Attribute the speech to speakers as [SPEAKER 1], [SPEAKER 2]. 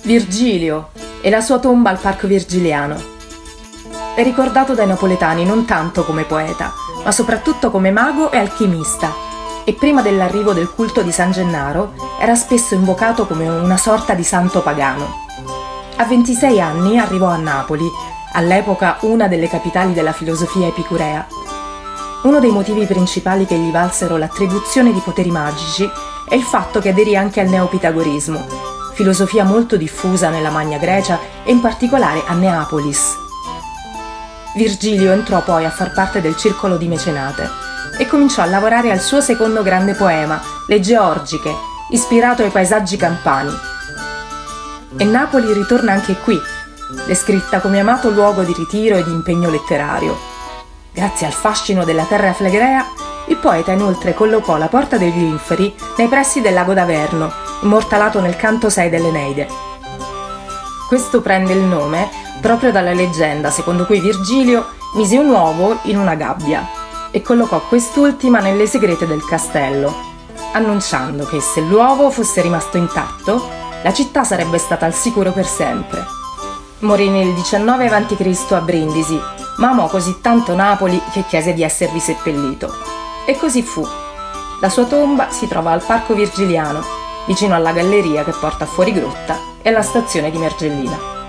[SPEAKER 1] Virgilio e la sua tomba al Parco Virgiliano. È ricordato dai napoletani non tanto come poeta, ma soprattutto come mago e alchimista, e prima dell'arrivo del culto di San Gennaro era spesso invocato come una sorta di santo pagano. A 26 anni arrivò a Napoli, all'epoca una delle capitali della filosofia epicurea. Uno dei motivi principali che gli valsero l'attribuzione di poteri magici è il fatto che aderì anche al neopitagorismo, filosofia molto diffusa nella Magna Grecia e in particolare a Neapolis. Virgilio entrò poi a far parte del circolo di mecenate e cominciò a lavorare al suo secondo grande poema, Le Georgiche, ispirato ai paesaggi campani. E Napoli ritorna anche qui, descritta come amato luogo di ritiro e di impegno letterario. Grazie al fascino della terra flegrea, il poeta inoltre collocò la porta degli inferi nei pressi del lago d'Averno, immortalato nel canto 6 dell'Eneide. Questo prende il nome proprio dalla leggenda secondo cui Virgilio mise un uovo in una gabbia e collocò quest'ultima nelle segrete del castello, annunciando che se l'uovo fosse rimasto intatto, la città sarebbe stata al sicuro per sempre. Morì nel 19 a.C. a Brindisi, ma amò così tanto Napoli che chiese di esservi seppellito. E così fu. La sua tomba si trova al Parco Virgiliano, vicino alla galleria che porta fuori grotta e alla stazione di Mergellina.